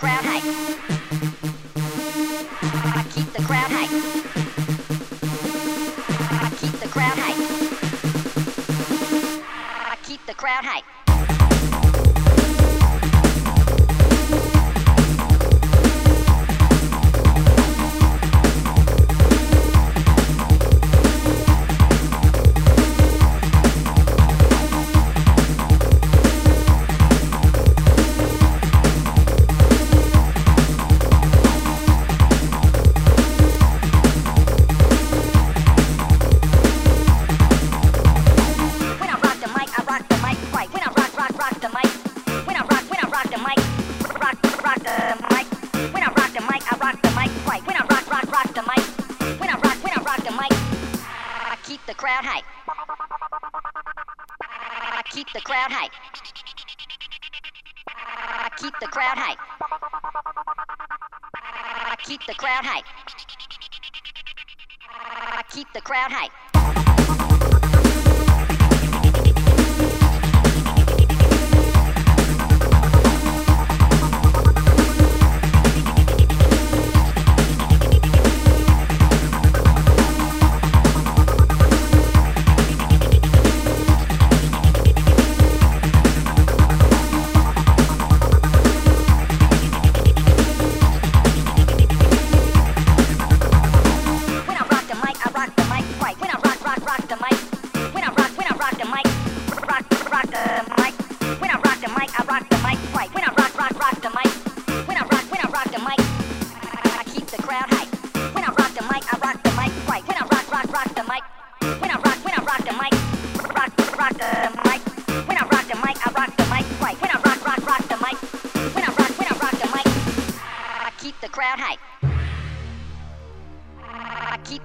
crowd. I keep the crowd hype.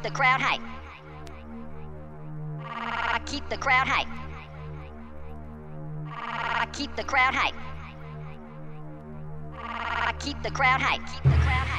the crowd hype. I keep the crowd hype. I keep the crowd hype. I keep the crowd hype. Keep the crowd hype.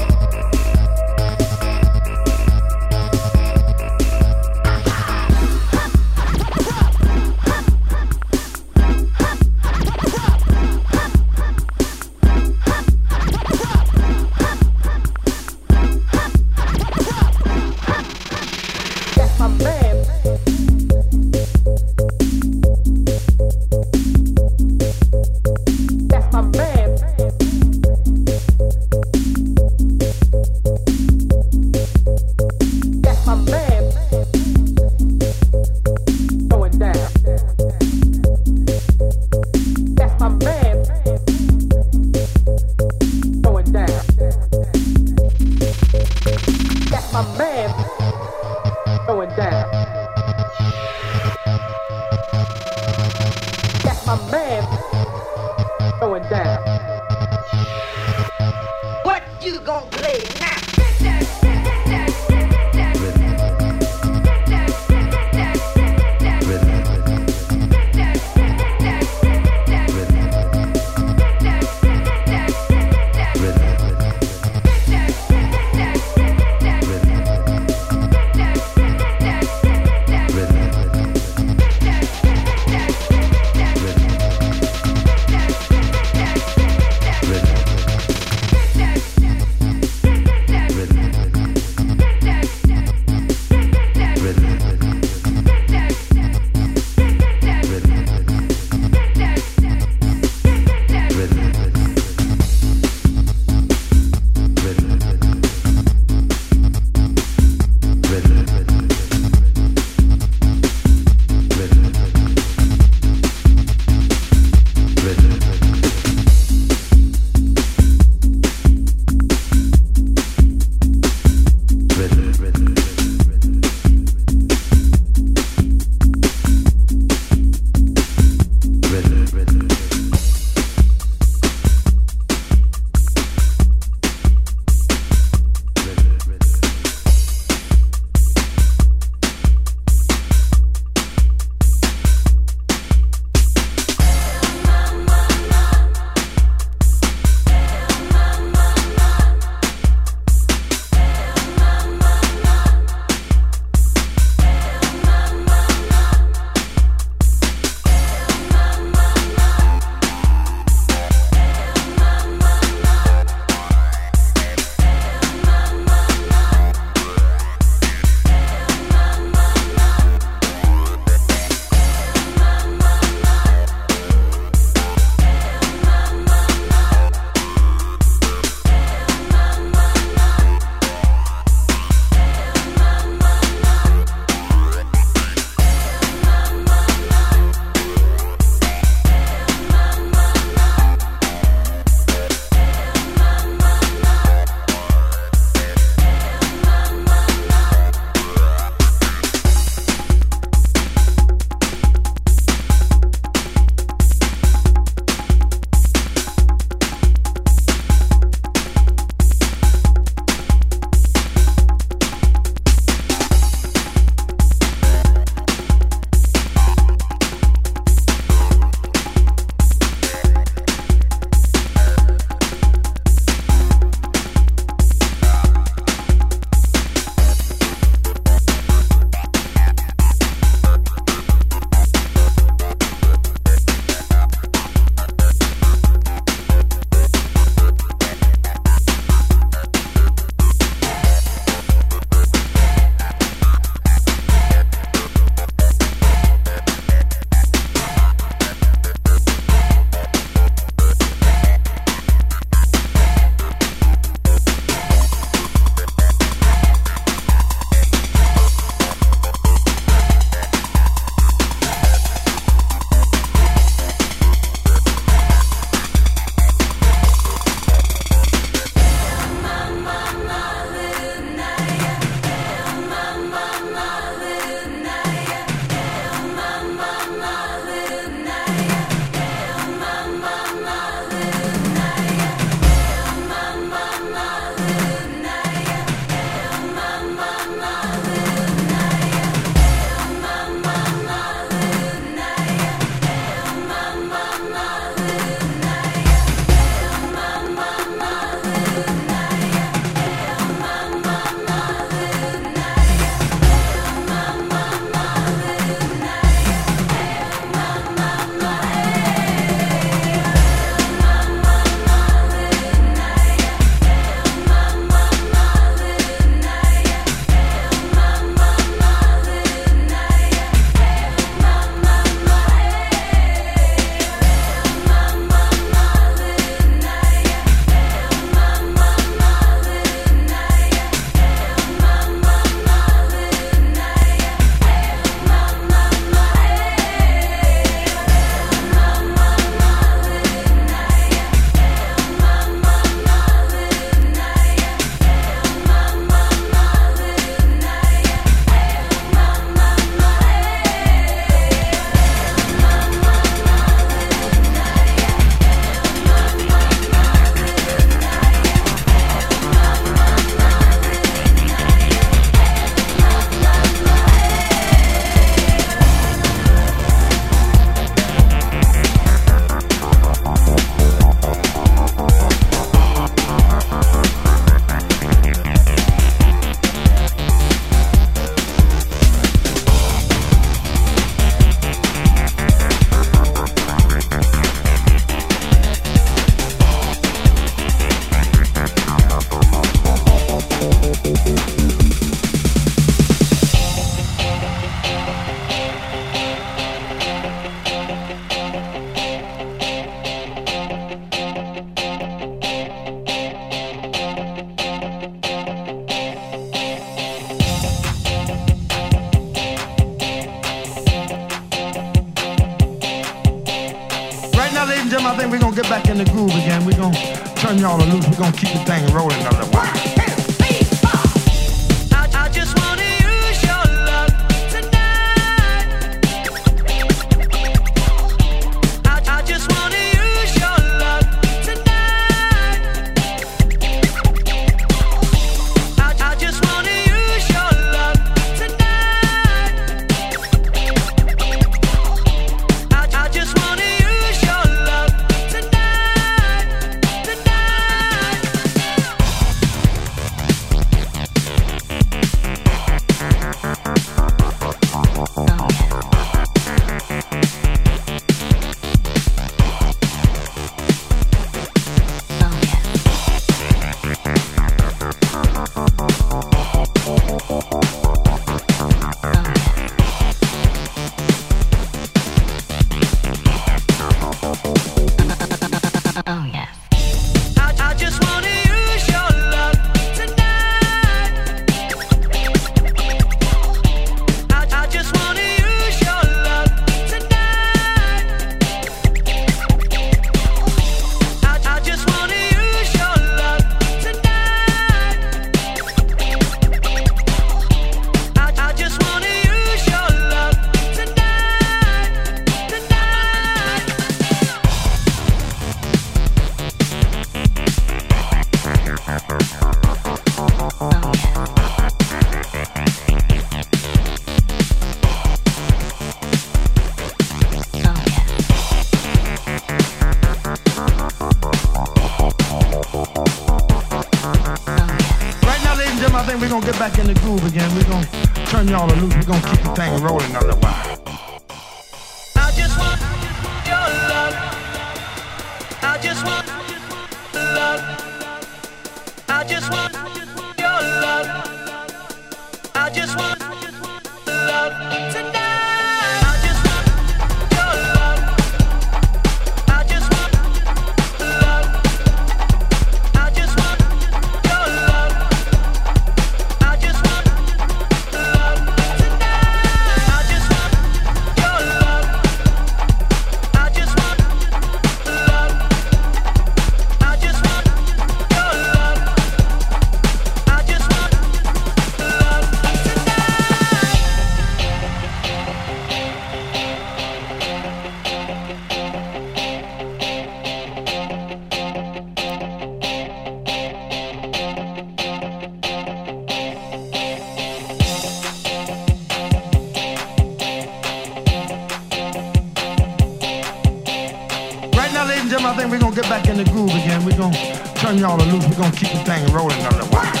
Keep the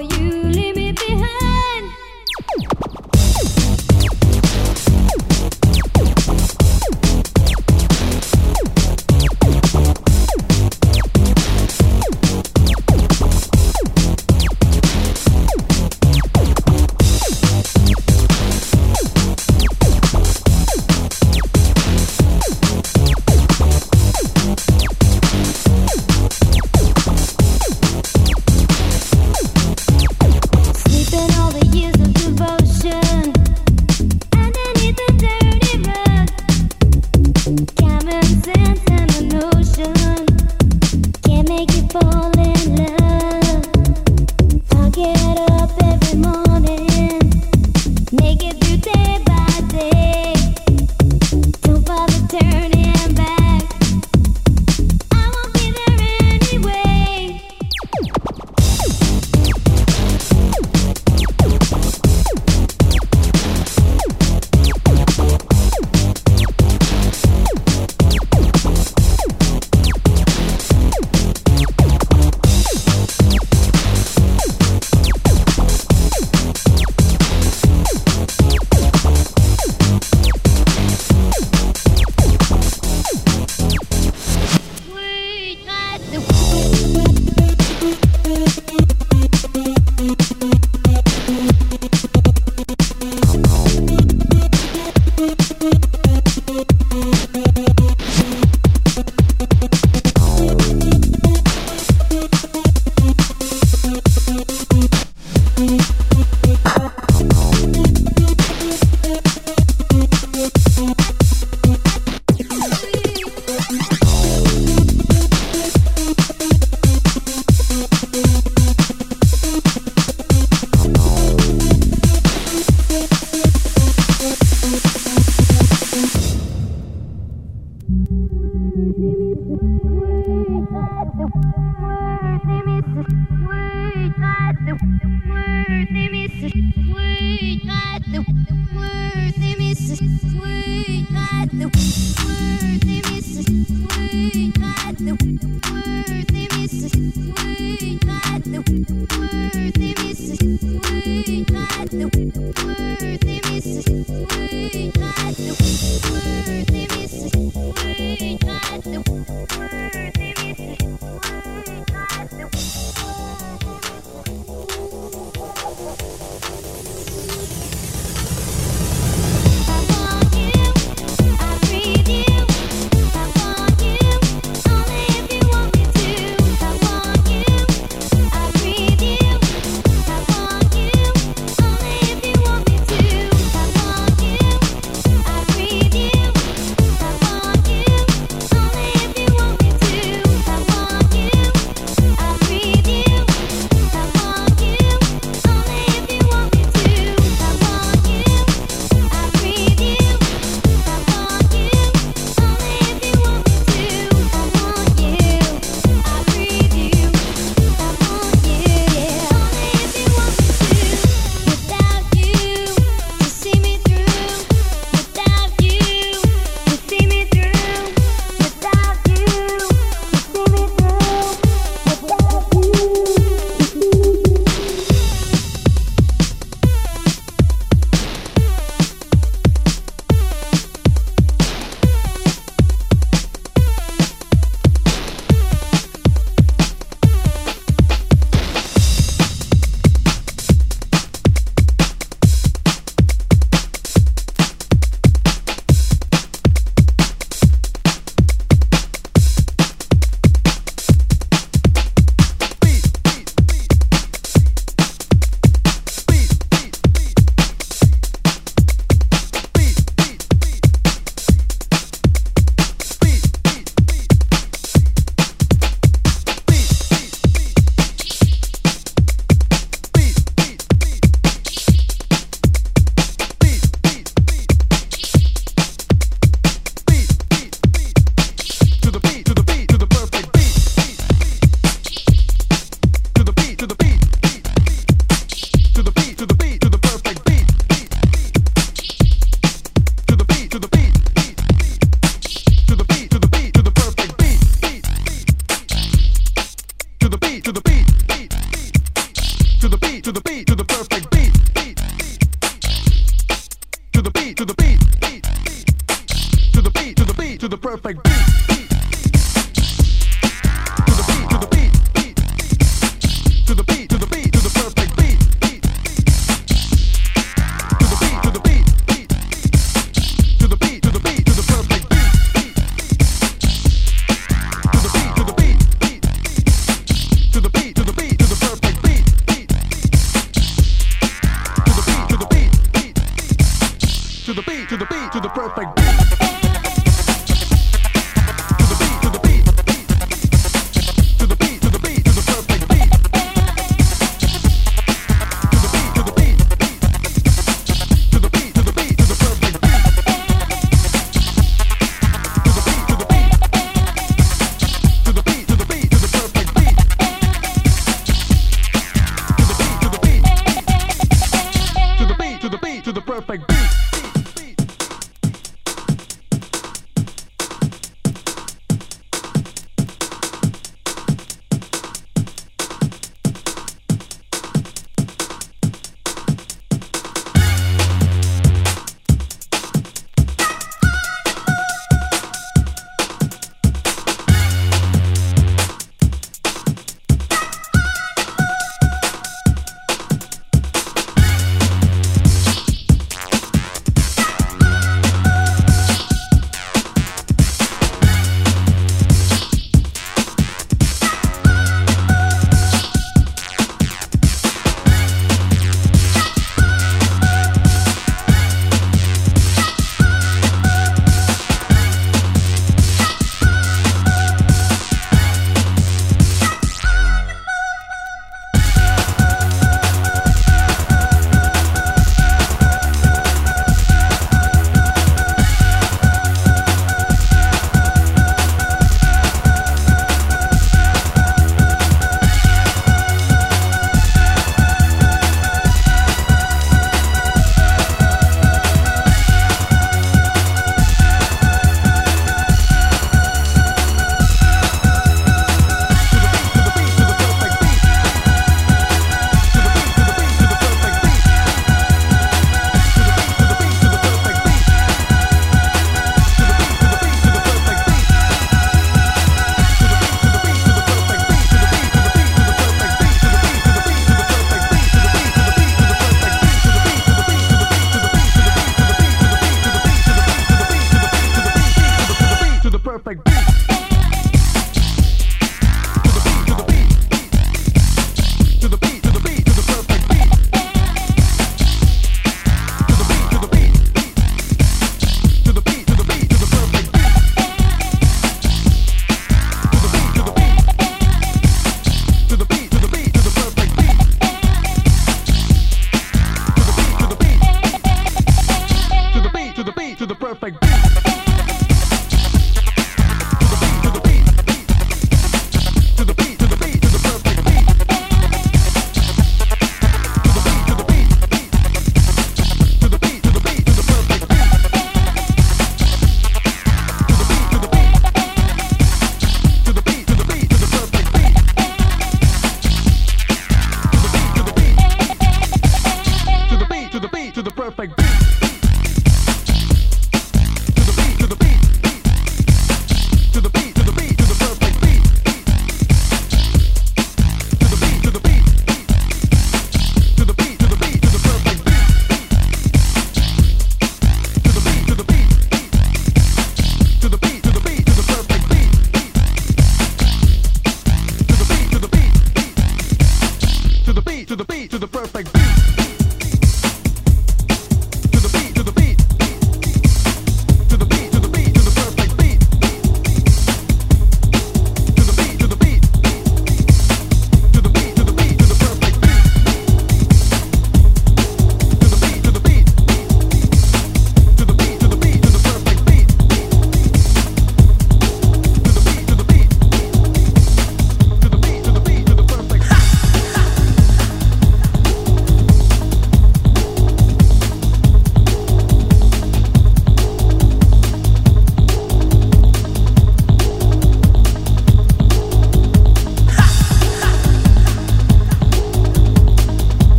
you leave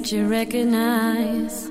that you recognize.